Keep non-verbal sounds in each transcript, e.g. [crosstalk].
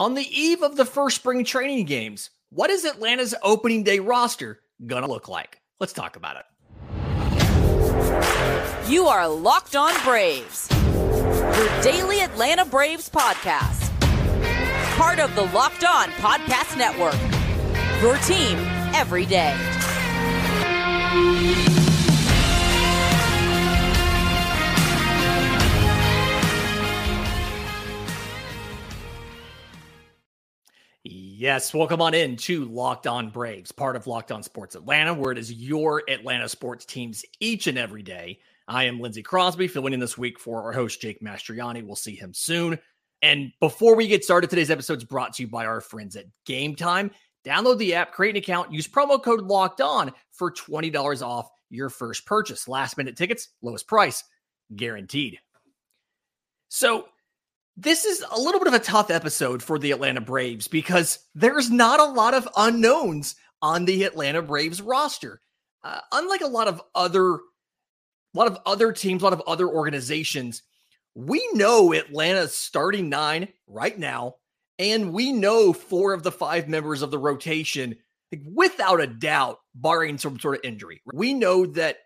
On the eve of the first spring training games, what is Atlanta's opening day roster going to look like? Let's talk about it. You are Locked On Braves, your daily Atlanta Braves podcast. Part of the Locked On Podcast Network, your team every day. Yes, welcome on in to Locked On Braves, part of Locked On Sports Atlanta, where it is your Atlanta sports teams each and every day. I am Lindsay Crosby, filling in this week for our host, Jake Mastroianni. We'll see him soon. And before we get started, today's episode is brought to you by our friends at Gametime. Download the app, create an account, use promo code Locked On for $20 off your first purchase. Last minute tickets, lowest price, guaranteed. So, this is a little bit of a tough episode for the Atlanta Braves because there's not a lot of unknowns on the Atlanta Braves roster. Uh, unlike a lot of other a lot of other teams, a lot of other organizations, we know Atlanta's starting nine right now, and we know four of the five members of the rotation without a doubt, barring some sort of injury. We know that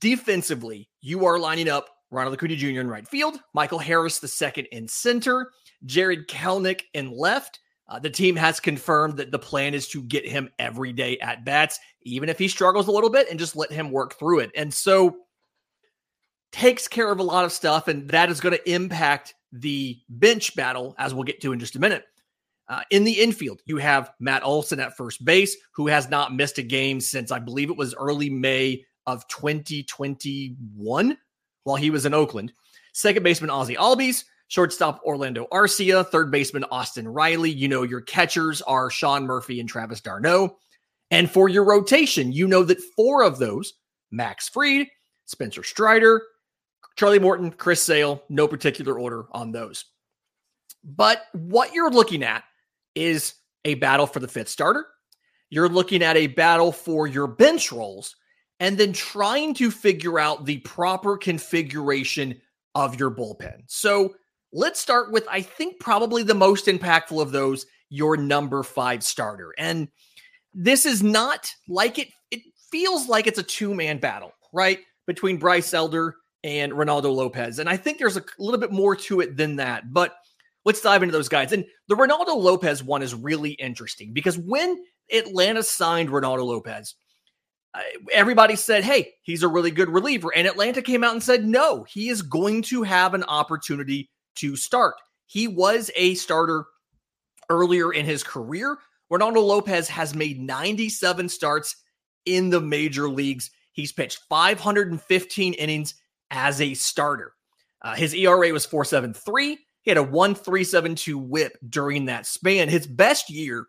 defensively, you are lining up Ronald Acuna Jr. in right field, Michael Harris the second in center, Jarred Kelenic in left. Uh, the team has confirmed that the plan is to get him every day at bats, even if he struggles a little bit, and just let him work through it. And so takes care of a lot of stuff, and that is going to impact the bench battle, as we'll get to in just a minute. Uh, in the infield, you have Matt Olson at first base, who has not missed a game since I believe it was early May of 2021 while he was in Oakland. Second baseman Ozzie Albies, shortstop Orlando Arcia, third baseman Austin Riley. You know your catchers are Sean Murphy and Travis d'Arnaud. And for your rotation, you know that four of those, Max Fried, Spencer Strider, Charlie Morton, Chris Sale, no particular order on those. But what you're looking at is a battle for the fifth starter. You're looking at a battle for your bench roles and then trying to figure out the proper configuration of your bullpen. So let's start with, I think, probably the most impactful of those, your number five starter. And this is not like it, it feels like it's a two man battle, right? Between Bryce Elder and Reynaldo Lopez. And I think there's a little bit more to it than that. But let's dive into those guys. And the Reynaldo Lopez one is really interesting because when Atlanta signed Reynaldo Lopez, everybody said, hey, he's a really good reliever. And Atlanta came out and said, no, he is going to have an opportunity to start. He was a starter earlier in his career. Reynaldo Lopez has made 97 starts in the major leagues. He's pitched 515 innings as a starter. Uh, his ERA was 473. He had a 1372 whip during that span. His best year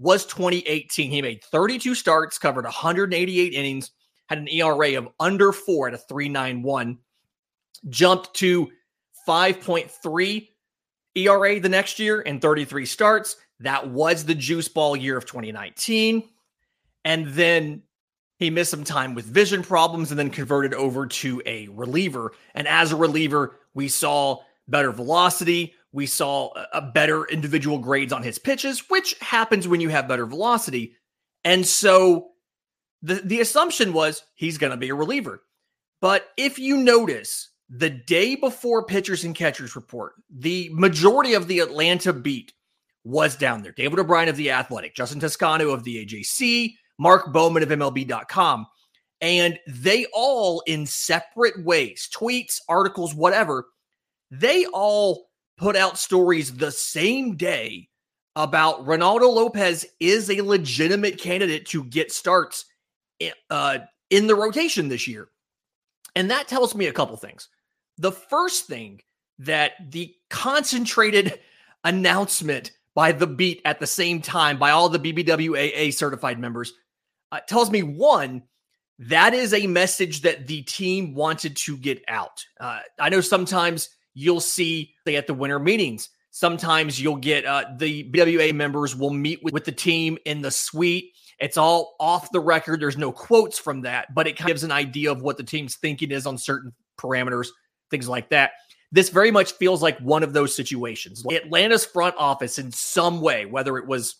was 2018. He made 32 starts, covered 188 innings, had an ERA of under four at a 391, jumped to 5.3 ERA the next year in 33 starts. That was the juice ball year of 2019. And then he missed some time with vision problems and then converted over to a reliever. And as a reliever, we saw better velocity, we saw a better individual grades on his pitches, which happens when you have better velocity. And so the, the assumption was he's going to be a reliever. But if you notice, the day before pitchers and catchers report, the majority of the Atlanta beat was down there. David O'Brien of The Athletic, Justin Toscano of the AJC, Mark Bowman of MLB.com. And they all, in separate ways, tweets, articles, whatever, they all put out stories the same day about Reynaldo Lopez is a legitimate candidate to get starts in, uh, in the rotation this year. And that tells me a couple things. The first thing that the concentrated [laughs] announcement by the beat at the same time by all the BBWAA certified members uh, tells me one, that is a message that the team wanted to get out. Uh, I know sometimes you'll see they at the winter meetings. Sometimes you'll get uh, the BWA members will meet with, with the team in the suite. It's all off the record. There's no quotes from that, but it kind of gives an idea of what the team's thinking is on certain parameters, things like that. this very much feels like one of those situations. Atlanta's front office, in some way, whether it was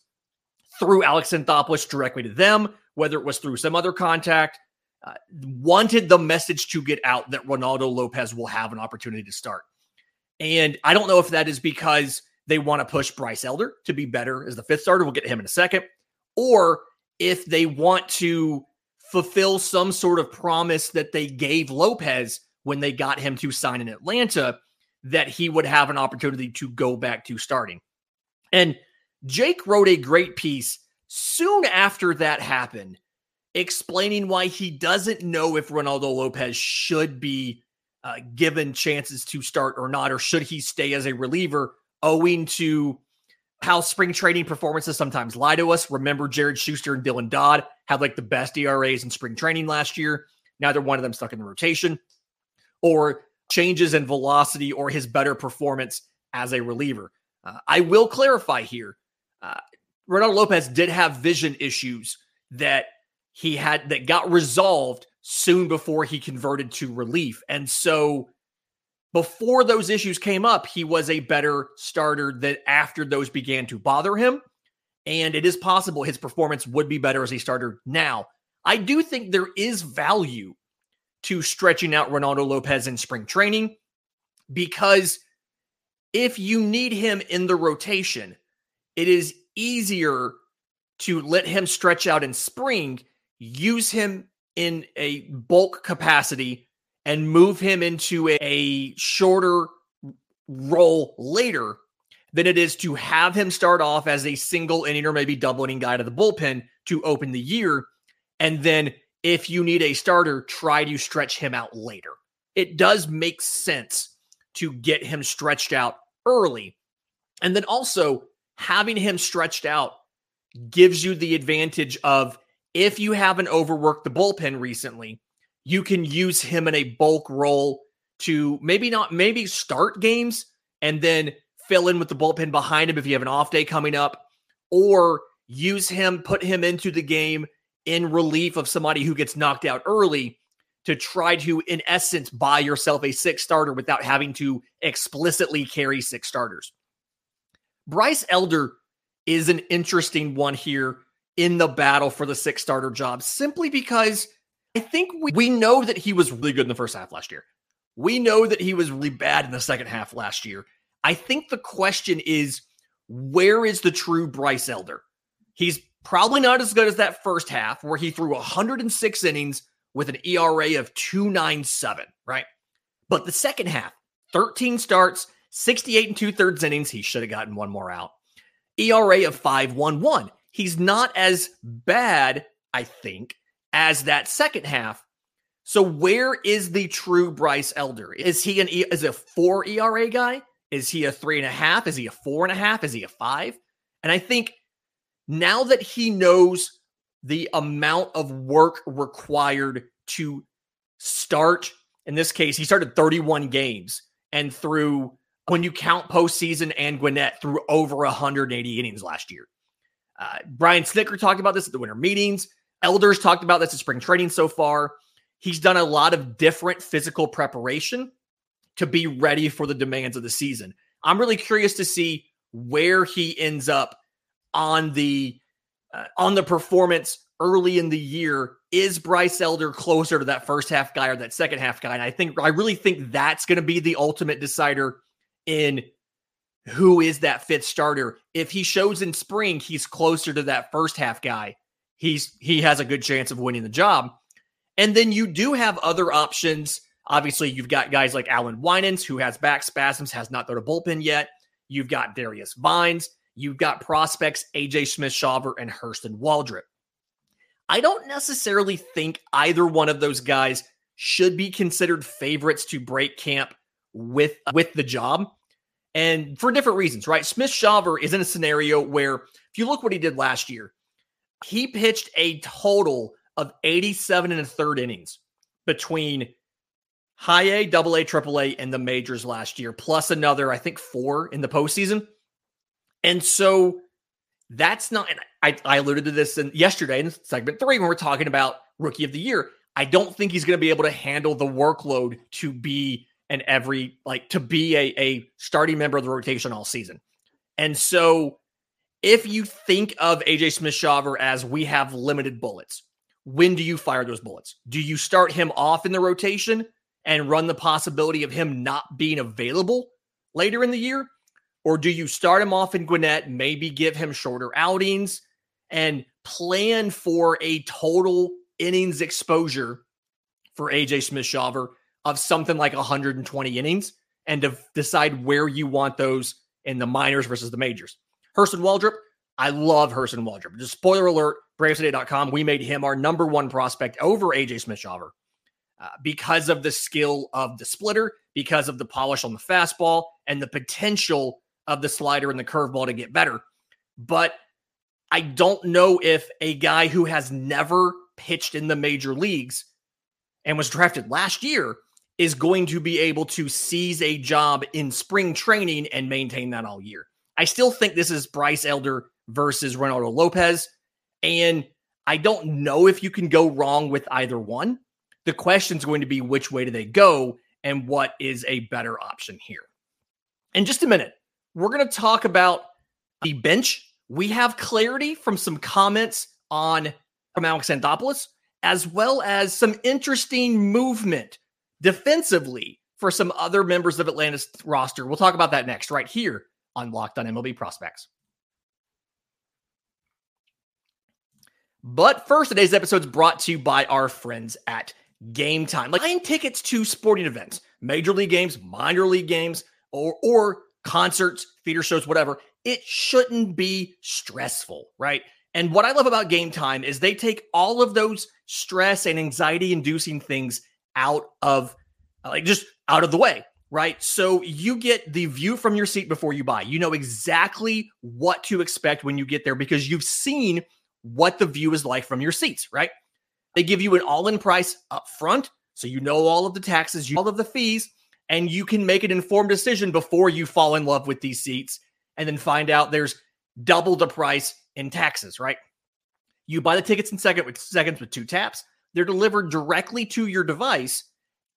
through Alex Anthopoulos directly to them, whether it was through some other contact, uh, wanted the message to get out that Reynaldo Lopez will have an opportunity to start. And I don't know if that is because they want to push Bryce Elder to be better as the fifth starter. We'll get to him in a second. Or if they want to fulfill some sort of promise that they gave Lopez when they got him to sign in Atlanta that he would have an opportunity to go back to starting. And Jake wrote a great piece soon after that happened, explaining why he doesn't know if Reynaldo Lopez should be uh, given chances to start or not, or should he stay as a reliever, owing to how spring training performances sometimes lie to us. Remember, Jared Shuster and Dylan Dodd had like the best ERAs in spring training last year. Neither one of them stuck in the rotation or changes in velocity or his better performance as a reliever. Uh, I will clarify here. Uh, Reynaldo Lopez did have vision issues that he had that got resolved soon before he converted to relief. And so before those issues came up, he was a better starter than after those began to bother him. And it is possible his performance would be better as a starter now. I do think there is value to stretching out Reynaldo Lopez in spring training because if you need him in the rotation, it is easier to let him stretch out in spring, use him in a bulk capacity, and move him into a shorter role later than it is to have him start off as a single inning or maybe double inning guy to the bullpen to open the year and then if you need a starter, try to stretch him out later. It does make sense to get him stretched out early. And then also having him stretched out gives you the advantage of if you haven't overworked the bullpen recently, you can use him in a bulk role to maybe not maybe start games and then fill in with the bullpen behind him if you have an off day coming up or use him put him into the game in relief of somebody who gets knocked out early to try to, in essence, buy yourself a six starter without having to explicitly carry six starters. Bryce Elder is an interesting one here in the battle for the six starter job simply because I think we, we know that he was really good in the first half last year. We know that he was really bad in the second half last year. I think the question is where is the true Bryce Elder? He's Probably not as good as that first half where he threw 106 innings with an ERA of 297, right? But the second half, 13 starts, 68 and two thirds innings. He should have gotten one more out. ERA of 511. He's not as bad, I think, as that second half. So where is the true Bryce Elder? Is he an is a four ERA guy? Is he a three and a half? Is he a four and a half? Is he a five? And I think now that he knows the amount of work required to start, in this case, he started 31 games and through, when you count postseason and Gwinnett, through over 180 innings last year. Uh, Brian Snitker talked about this at the winter meetings. Elders talked about this at spring training so far. He's done a lot of different physical preparation to be ready for the demands of the season. I'm really curious to see where he ends up on the uh, on the performance early in the year is Bryce Elder closer to that first half guy or that second half guy and I think I really think that's going to be the ultimate decider in who is that fifth starter? If he shows in spring he's closer to that first half guy. He's he has a good chance of winning the job. And then you do have other options. Obviously you've got guys like Allan Winans who has back spasms has not thrown a bullpen yet. You've got Darius Vines. You've got prospects AJ Smith Shawver and Hurston Waldrep. I don't necessarily think either one of those guys should be considered favorites to break camp with with the job. And for different reasons, right? Smith Shawver is in a scenario where if you look what he did last year, he pitched a total of 87 and a third innings between high A, double A, triple A, and the majors last year, plus another, I think, four in the postseason. And so that's not, I, I alluded to this in, yesterday in segment three when we're talking about rookie of the year. I don't think he's going to be able to handle the workload to be and every like to be a, a starting member of the rotation all season. And so if you think of AJ Smith Shawver as we have limited bullets, when do you fire those bullets? Do you start him off in the rotation and run the possibility of him not being available later in the year? Or do you start him off in Gwinnett, maybe give him shorter outings and plan for a total innings exposure for AJ Smith Shawver of something like 120 innings and to decide where you want those in the minors versus the majors? Hurston Waldrep, I love Hurston Waldrep. Just spoiler alert, BravesToday.com, we made him our number one prospect over AJ Smith Shawver uh, because of the skill of the splitter, because of the polish on the fastball, and the potential of the slider and the curveball to get better. But I don't know if a guy who has never pitched in the major leagues and was drafted last year is going to be able to seize a job in spring training and maintain that all year. I still think this is Bryce Elder versus Reynaldo Lopez. And I don't know if you can go wrong with either one. The question is going to be which way do they go and what is a better option here. In just a minute, we're going to talk about the bench. We have clarity from some comments on from Alex Anthopoulos, as well as some interesting movement defensively for some other members of Atlanta's roster. We'll talk about that next, right here on Locked on MLB Prospects. But first, today's episode is brought to you by our friends at Gametime. Like buying tickets to sporting events, major league games, minor league games, or or concerts, theater shows, whatever. It shouldn't be stressful, right? And what I love about Gametime is they take all of those stress and anxiety inducing things out of like just out of the way, right? So you get the view from your seat before you buy. You know exactly what to expect when you get there because you've seen what the view is like from your seats, right? They give you an all in price up front. So you know all of the taxes, you all of the fees, and you can make an informed decision before you fall in love with these seats and then find out there's double the price in taxes, right? You buy the tickets in second with seconds with two taps. They're delivered directly to your device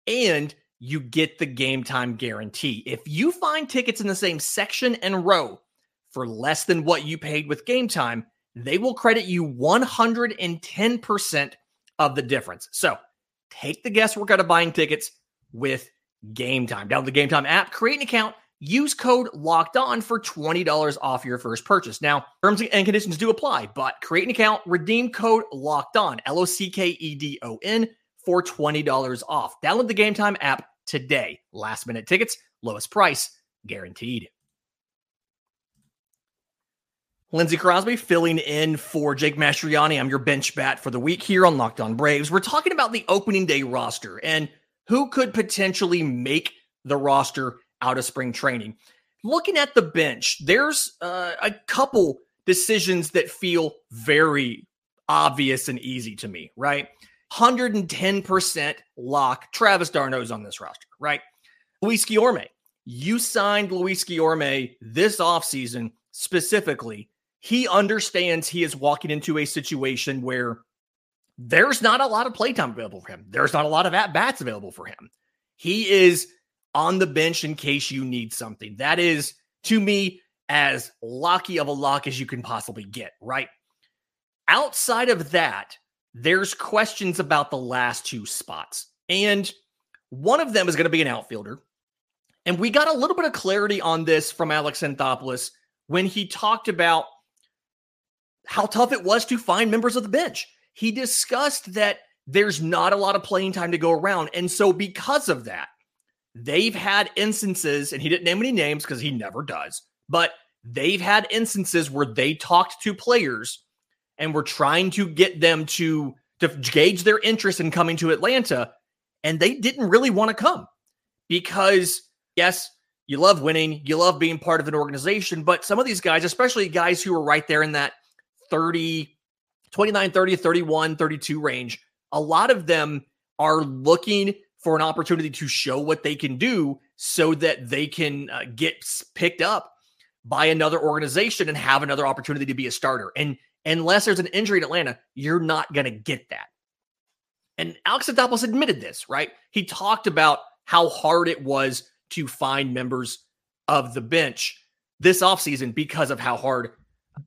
and you get the game time guarantee. If you find tickets in the same section and row for less than what you paid with game time, they will credit you 110% of the difference. So take the guesswork out of buying tickets with Gametime. Download the Gametime app, create an account, use code locked on for $20 off your first purchase. Now, terms and conditions do apply, but create an account, redeem code locked on, L O C K E D O N, for $20 off. Download the Gametime app today. Last minute tickets, lowest price guaranteed. Lindsay Crosby filling in for Jake Mastroianni. I'm your bench bat for the week here on Locked On Braves. We're talking about the opening day roster and who could potentially make the roster out of spring training. Looking at the bench, there's uh, a couple decisions that feel very obvious and easy to me, right? 110% lock Travis d'Arnaud's on this roster, right? Luis Guillorme, you signed Luis Guillorme this offseason specifically he understands he is walking into a situation where there's not a lot of playtime available for him. There's not a lot of at bats available for him. He is on the bench in case you need something. That is, to me, as locky of a lock as you can possibly get, right? Outside of that, there's questions about the last two spots. And one of them is going to be an outfielder. And we got a little bit of clarity on this from Alex Anthopoulos when he talked about how tough it was to find members of the bench. He discussed that there's not a lot of playing time to go around. And so, because of that, they've had instances, and he didn't name any names because he never does, but they've had instances where they talked to players and were trying to get them to, to gauge their interest in coming to Atlanta. And they didn't really want to come because, yes, you love winning, you love being part of an organization, but some of these guys, especially guys who are right there in that 30, 29, 30, 31, 32 range, a lot of them are looking for an opportunity to show what they can do so that they can uh, get picked up by another organization and have another opportunity to be a starter. And unless there's an injury in Atlanta, you're not going to get that. And Alex Anthopoulos admitted this, right? He talked about how hard it was to find members of the bench this offseason because of how hard,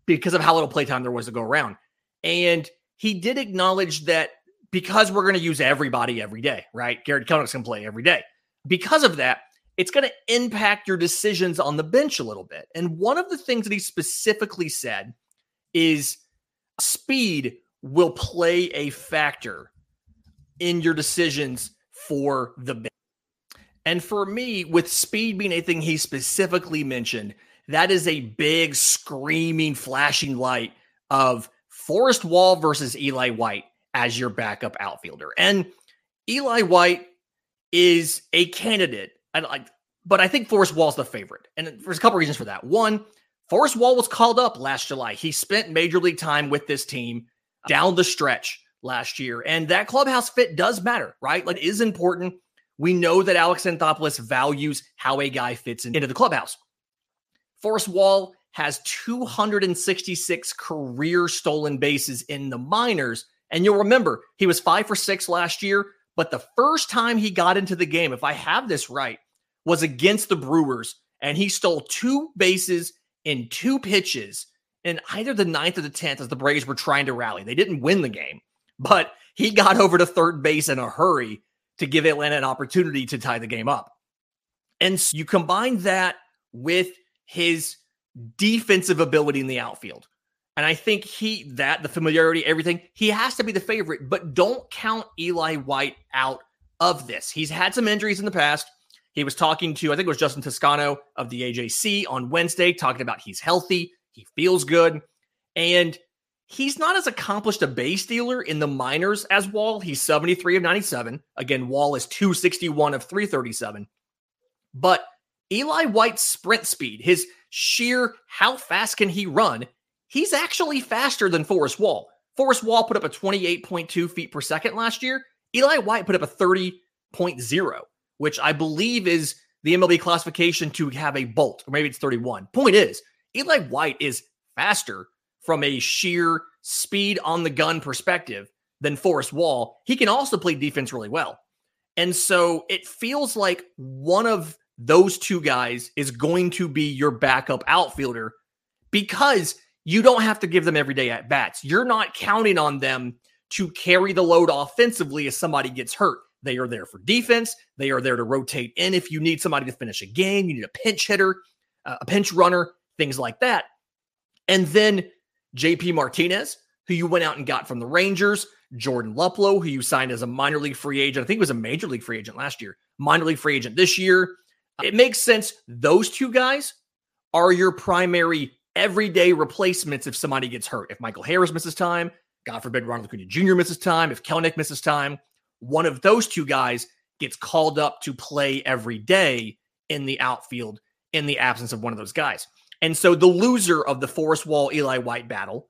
because of how little playtime there was to go around. And he did acknowledge that because we're going to use everybody every day, right? Garrett going to play every day. Because of that, it's going to impact your decisions on the bench a little bit. And one of the things that he specifically said is speed will play a factor in your decisions for the bench. And for me, with speed being a thing he specifically mentioned, that is a big screaming, flashing light of Forrest Wall versus Eli White as your backup outfielder. And Eli White is a candidate. I, but I think Forrest Wall's the favorite. And there's a couple reasons for that. One, Forrest Wall was called up last July. He spent major league time with this team down the stretch last year. And that clubhouse fit does matter, right? Like, is important. We know that Alex Anthopoulos values how a guy fits into the clubhouse. Forrest Wall has 266 career stolen bases in the minors. And you'll remember he was five for six last year. But the first time he got into the game, if I have this right, was against the Brewers. And he stole two bases in two pitches in either the ninth or the 10th as the Braves were trying to rally. They didn't win the game, but he got [laughs] over to third base in a hurry to give Atlanta an opportunity to tie the game up. And so you combine that with his defensive ability in the outfield. And I think he, that, the familiarity, everything, he has to be the favorite, but don't count Eli White out of this. He's had some injuries in the past. He was talking to, I think it was Justin Toscano of the AJC on Wednesday, talking about he's healthy. He feels good. And he's not as accomplished a base stealer in the minors as Wall. He's 73 of 97. Again, Wall is 261 of 337. But Eli White's sprint speed, his sheer how fast can he run, he's actually faster than Forrest Wall. Forrest Wall put up a 28.2 feet per second last year. Eli White put up a 30.0, which I believe is the MLB classification to have a bolt, or maybe it's 31. Point is, Eli White is faster from a sheer speed on the gun perspective than Forrest Wall. He can also play defense really well. And so it feels like one of those two guys is going to be your backup outfielder because you don't have to give them everyday at bats. You're not counting on them to carry the load offensively if somebody gets hurt. They are there for defense. They are there to rotate in if you need somebody to finish a game. You need a pinch hitter, uh, a pinch runner things like that. And then JP Martinez, who you went out and got from the Rangers, Jordan Luplow, who you signed as a minor league free agent. I think was a major league free agent last year, minor league free agent this year. It makes sense. Those two guys are your primary everyday replacements if somebody gets hurt. If Michael Harris misses time, God forbid Ronald Acuna Jr. misses time, if Kelenic misses time, one of those two guys gets called up to play every day in the outfield in the absence of one of those guys. And so the loser of the Forrest Wall Eli White battle,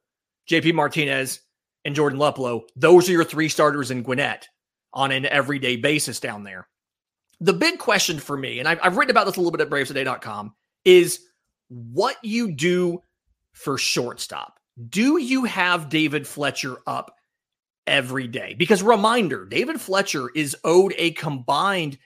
JP Martinez and Jordan Luplow, those are your three starters in Gwinnett on an everyday basis down there. The big question for me, and I've, I've written about this a little bit at bravestoday.com, is what you do for shortstop. Do you have David Fletcher up every day? Because reminder, David Fletcher is owed a combined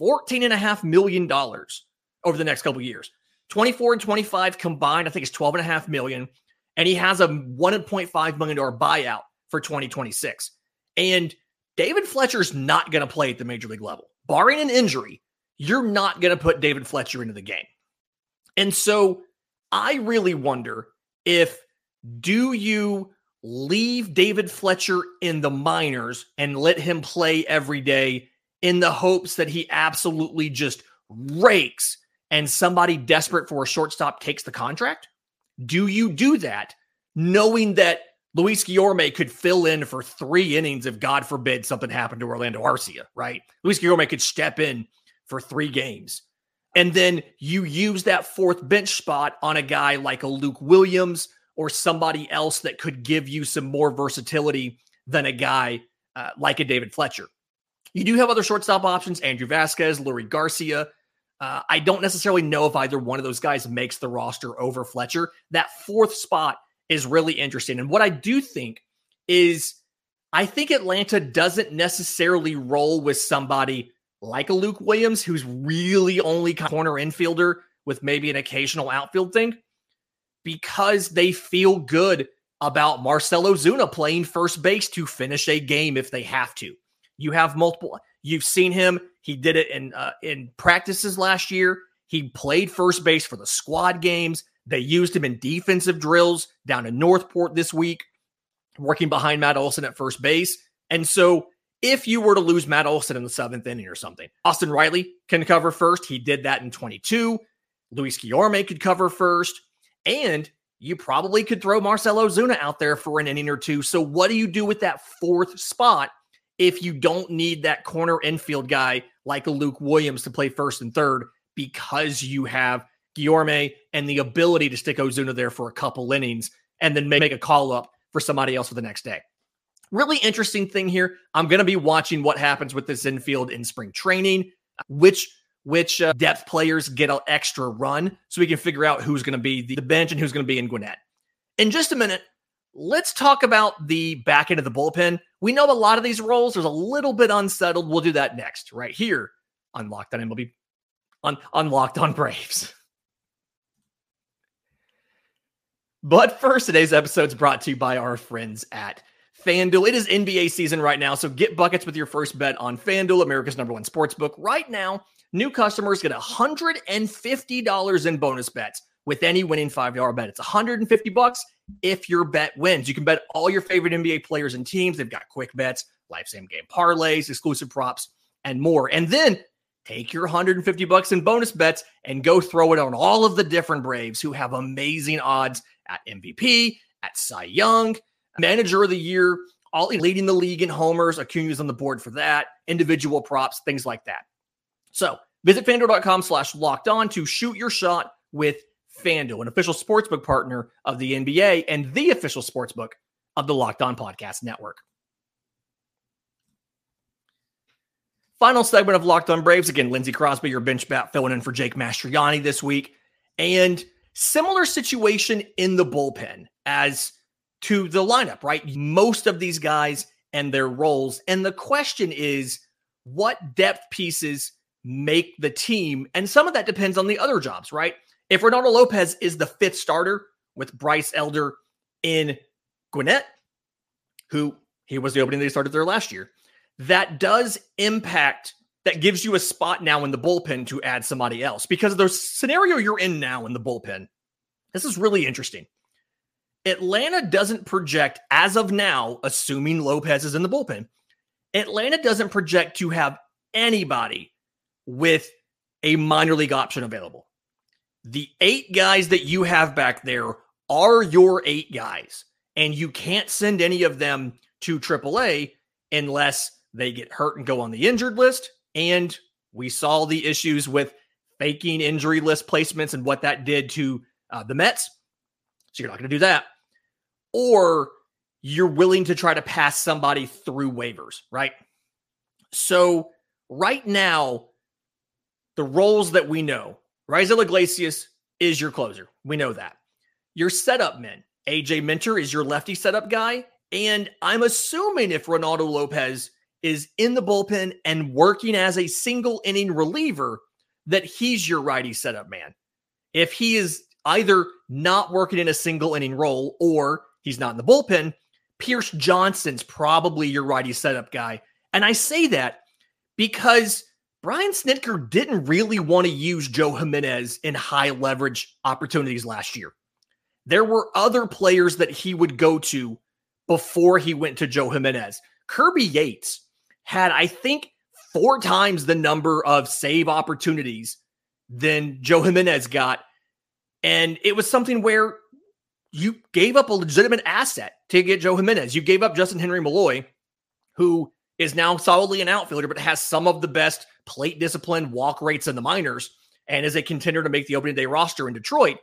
$14.5 million over the next couple years. 24 and 25 combined, I think it's 12 and a half million. And he has a $1.5 million buyout for 2026. And David Fletcher's not going to play at the major league level. Barring an injury, you're not going to put David Fletcher into the game. And so I really wonder if do you leave David Fletcher in the minors and let him play every day in the hopes that he absolutely just rakes and somebody desperate for a shortstop takes the contract? Do you do that knowing that Luis Guillorme could fill in for three innings if, God forbid, something happened to Orlando Arcia, right? Luis Guillorme could step in for three games. And then you use that fourth bench spot on a guy like a Luke Williams or somebody else that could give you some more versatility than a guy uh, like a David Fletcher. You do have other shortstop options Andrew Vasquez, Leury Garcia. Uh, I don't necessarily know if either one of those guys makes the roster over Fletcher. That fourth spot is really interesting. And what I do think is I think Atlanta doesn't necessarily roll with somebody like a Luke Williams, who's really only corner infielder with maybe an occasional outfield thing, because they feel good about Marcell Ozuna playing first base to finish a game if they have to. You have multiple. You've seen him. He did it in uh, in practices last year. He played first base for the squad games. They used him in defensive drills down in North Port this week, working behind Matt Olson at first base. And so, if you were to lose Matt Olson in the seventh inning or something, Austin Riley can cover first. He did that in 22. Luis Guillorme could cover first. And you probably could throw Marcell Ozuna out there for an inning or two. So, what do you do with that fourth spot if you don't need that corner infield guy like a Luke Williams to play first and third because you have Guillorme and the ability to stick Ozuna there for a couple innings and then make a call up for somebody else for the next day? Really interesting thing here. I'm going to be watching what happens with this infield in spring training, which which uh, depth players get an extra run so we can figure out who's going to be the bench and who's going to be in Gwinnett. In just a minute, let's talk about the back end of the bullpen. We know a lot of these roles. There's a little bit unsettled. We'll do that next, right here on Locked On MLB, on, Unlocked on Braves. But first, today's episode is brought to you by our friends at FanDuel. It is NBA season right now, so get buckets with your first bet on FanDuel, America's number one sports book. Right now, New customers get $150 in bonus bets with any winning $5 bet. It's 150 bucks if your bet wins. You can bet all your favorite NBA players and teams. They've got quick bets, live same game parlays, exclusive props, and more. And then take your 150 bucks in bonus bets and go throw it on all of the different Braves who have amazing odds at MVP, at Cy Young, Manager of the Year, all leading the league in homers. Acuna's on the board for that, individual props, things like that. So visit fanduel.com slash locked on to shoot your shot with FanDuel, an official sportsbook partner of the NBA and the official sportsbook of the Locked On Podcast Network. Final segment of Locked On Braves. Again, Lindsay Crosby, your bench bat, filling in for Jake Mastroianni this week. And similar situation in the bullpen as to the lineup, right? Most of these guys and their roles. And the question is, what depth pieces make the team. And some of that depends on the other jobs, right? If Reynaldo Lopez is the fifth starter with Bryce Elder in Gwinnett, who he was the opening he started there last year, that does impact, that gives you a spot now in the bullpen to add somebody else. Because the scenario you're in now in the bullpen, this is really interesting. Atlanta doesn't project, as of now, assuming Lopez is in the bullpen, Atlanta doesn't project to have anybody with a minor league option available. The eight guys that you have back there are your eight guys, and you can't send any of them to AAA unless they get hurt and go on the injured list. And we saw the issues with faking injury list placements and what that did to uh, the Mets. So you're not going to do that. Or you're willing to try to pass somebody through waivers, right? So right now, the roles that we know. Raisel Iglesias is your closer. We know that. Your setup men. AJ Minter is your lefty setup guy. And I'm assuming if Reynaldo Lopez is in the bullpen and working as a single inning reliever, that he's your righty setup man. If he is either not working in a single inning role or he's not in the bullpen, Pierce Johnson's probably your righty setup guy. And I say that because Brian Snitker didn't really want to use Joe Jimenez in high leverage opportunities last year. There were other players that he would go to before he went to Joe Jimenez. Kirby Yates had, I think, four times the number of save opportunities than Joe Jimenez got. And it was something where you gave up a legitimate asset to get Joe Jimenez. You gave up Justin Henry Malloy, who is now solidly an outfielder, but has some of the best plate discipline, walk rates in the minors, and is a contender to make the opening day roster in Detroit,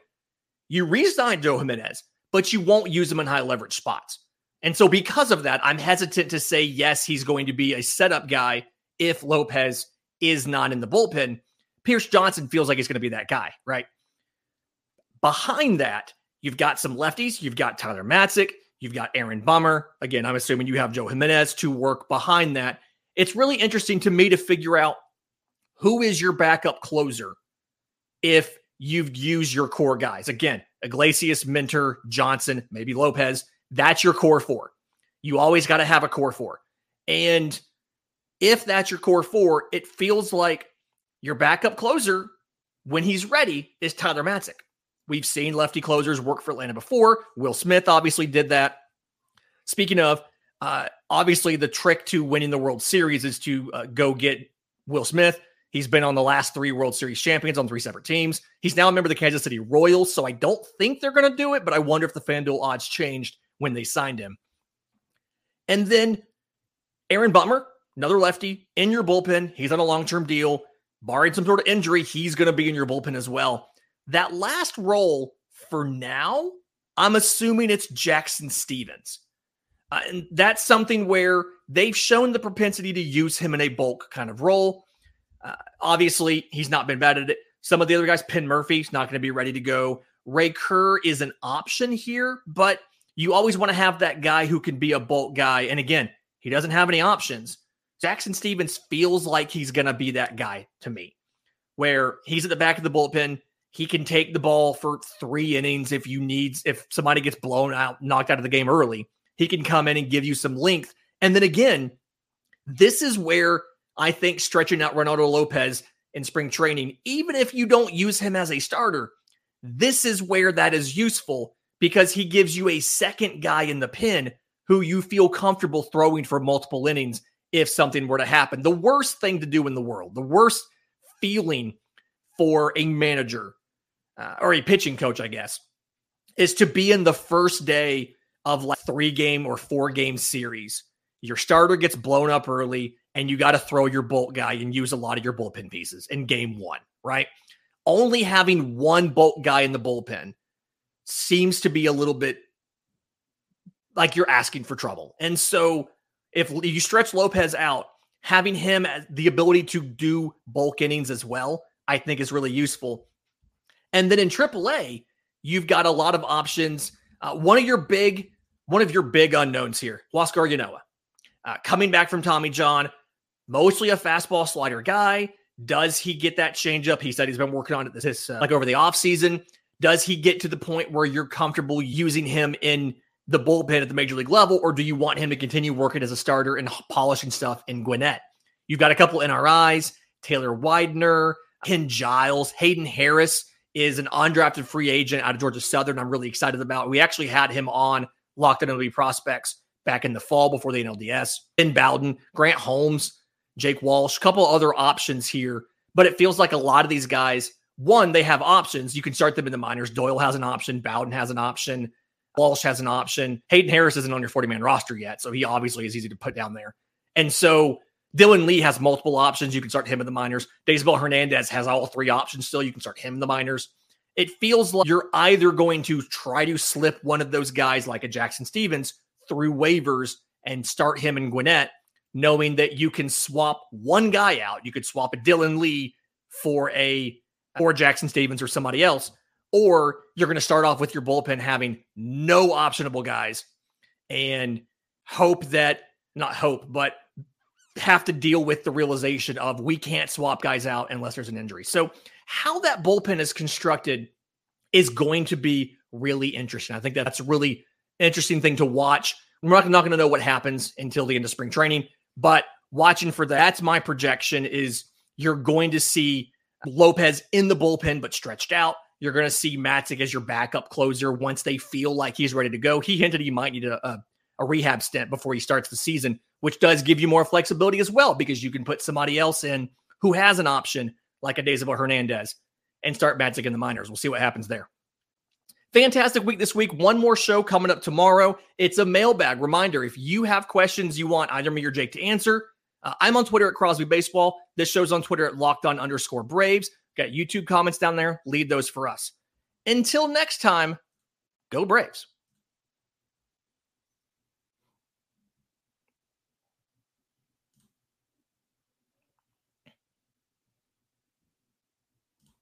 you re-sign Joe Jimenez, but you won't use him in high leverage spots. And so because of that, I'm hesitant to say yes, he's going to be a setup guy if Lopez is not in the bullpen. Pierce Johnson feels like he's going to be that guy, right? Behind that, you've got some lefties. You've got Tyler Matzek. You've got Aaron Bummer. Again, I'm assuming you have Joe Jimenez to work behind that. It's really interesting to me to figure out who is your backup closer if you've used your core guys? Again, Iglesias, Minter, Johnson, maybe Lopez. That's your core four. You always got to have a core four. And if that's your core four, it feels like your backup closer, when he's ready, is Tyler Matzek. We've seen lefty closers work for Atlanta before. Will Smith obviously did that. Speaking of, uh, obviously the trick to winning the World Series is to uh, go get Will Smith. He's been on the last three World Series champions on three separate teams. He's now a member of the Kansas City Royals, so I don't think they're going to do it, but I wonder if the FanDuel odds changed when they signed him. And then Aaron Bummer, another lefty in your bullpen. He's on a long term deal. Barring some sort of injury, he's going to be in your bullpen as well. That last role for now, I'm assuming it's Jackson Stephens. Uh, and that's something where they've shown the propensity to use him in a bulk kind of role. Uh, obviously, he's not been bad at it. Some of the other guys, Penn Murphy's not going to be ready to go. Ray Kerr is an option here, but you always want to have that guy who can be a bulk guy. And again, he doesn't have any options. Jackson Stephens feels like he's going to be that guy to me, where he's at the back of the bullpen. He can take the ball for three innings if you need, if somebody gets blown out, knocked out of the game early. He can come in and give you some length. And then again, this is where I think stretching out Reynaldo Lopez in spring training, even if you don't use him as a starter, this is where that is useful because he gives you a second guy in the pin who you feel comfortable throwing for multiple innings if something were to happen. The worst thing to do in the world, the worst feeling for a manager uh, or a pitching coach, I guess, is to be in the first day of like three game or four game series. Your starter gets blown up early, and you got to throw your bolt guy and use a lot of your bullpen pieces in game one, right? Only having one bolt guy in the bullpen seems to be a little bit like you're asking for trouble. And so if you stretch Lopez out, having him the ability to do bulk innings as well, I think is really useful. And then in AAA, you've got a lot of options. Uh, one of your big, one of your big unknowns here, Huascar Ynoa, uh, coming back from Tommy John, mostly a fastball slider guy. Does he get that changeup? He said he's been working on it this uh, like over the offseason. Does he get to the point where you're comfortable using him in the bullpen at the major league level, or do you want him to continue working as a starter and polishing stuff in Gwinnett? You've got a couple NRIs, Taylor Widener, Ken Giles, Hayden Harris is an undrafted free agent out of Georgia Southern. I'm really excited about. We actually had him on Locked On MLB Prospects back in the fall before the NLDS. Ben Bowden, Grant Holmes, Jake Walsh, couple other options here. But it feels like a lot of these guys, one, they have options. You can start them in the minors. Doyle has an option. Bowden has an option. Walsh has an option. Hayden Harris isn't on your 40 man roster yet. So he obviously is easy to put down there. And so Dylan Lee has multiple options. You can start him in the minors. Daysbel Hernandez has all three options still. You can start him in the minors. It feels like you're either going to try to slip one of those guys like a Jackson Stephens through waivers and start him in Gwinnett, knowing that you can swap one guy out. You could swap a Dylan Lee for a or Jackson Stephens or somebody else or you're going to start off with your bullpen having no optionable guys and hope that, not hope, but have to deal with the realization of we can't swap guys out unless there's an injury. So, how that bullpen is constructed is going to be really interesting. I think that's a really interesting thing to watch. We're not, not going to know what happens until the end of spring training, but watching for that, that's my projection is you're going to see Lopez in the bullpen, but stretched out. You're going to see Matzek as your backup closer once they feel like he's ready to go. He hinted he might need a, a, a rehab stint before he starts the season, which does give you more flexibility as well because you can put somebody else in who has an option like a Daysbel Hernandez and start Matzek in the minors. We'll see what happens there. Fantastic week this week. One more show coming up tomorrow. It's a mailbag reminder. If you have questions you want either me or Jake to answer, uh, I'm on Twitter at Crosby Baseball. This show's on Twitter at locked on underscore Braves. Got YouTube comments down there. Lead those for us. Until next time, go Braves.